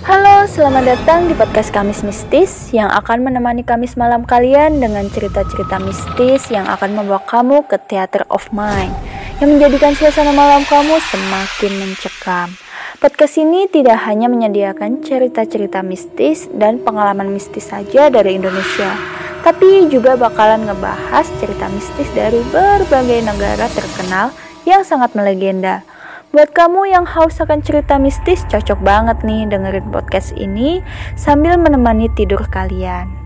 Halo, selamat datang di podcast Kamis Mistis yang akan menemani Kamis malam kalian dengan cerita-cerita mistis yang akan membawa kamu ke Theater of Mind yang menjadikan suasana malam kamu semakin mencekam. Podcast ini tidak hanya menyediakan cerita-cerita mistis dan pengalaman mistis saja dari Indonesia, tapi juga bakalan ngebahas cerita mistis dari berbagai negara terkenal yang sangat melegenda. Buat kamu yang haus akan cerita mistis, cocok banget nih dengerin podcast ini sambil menemani tidur kalian.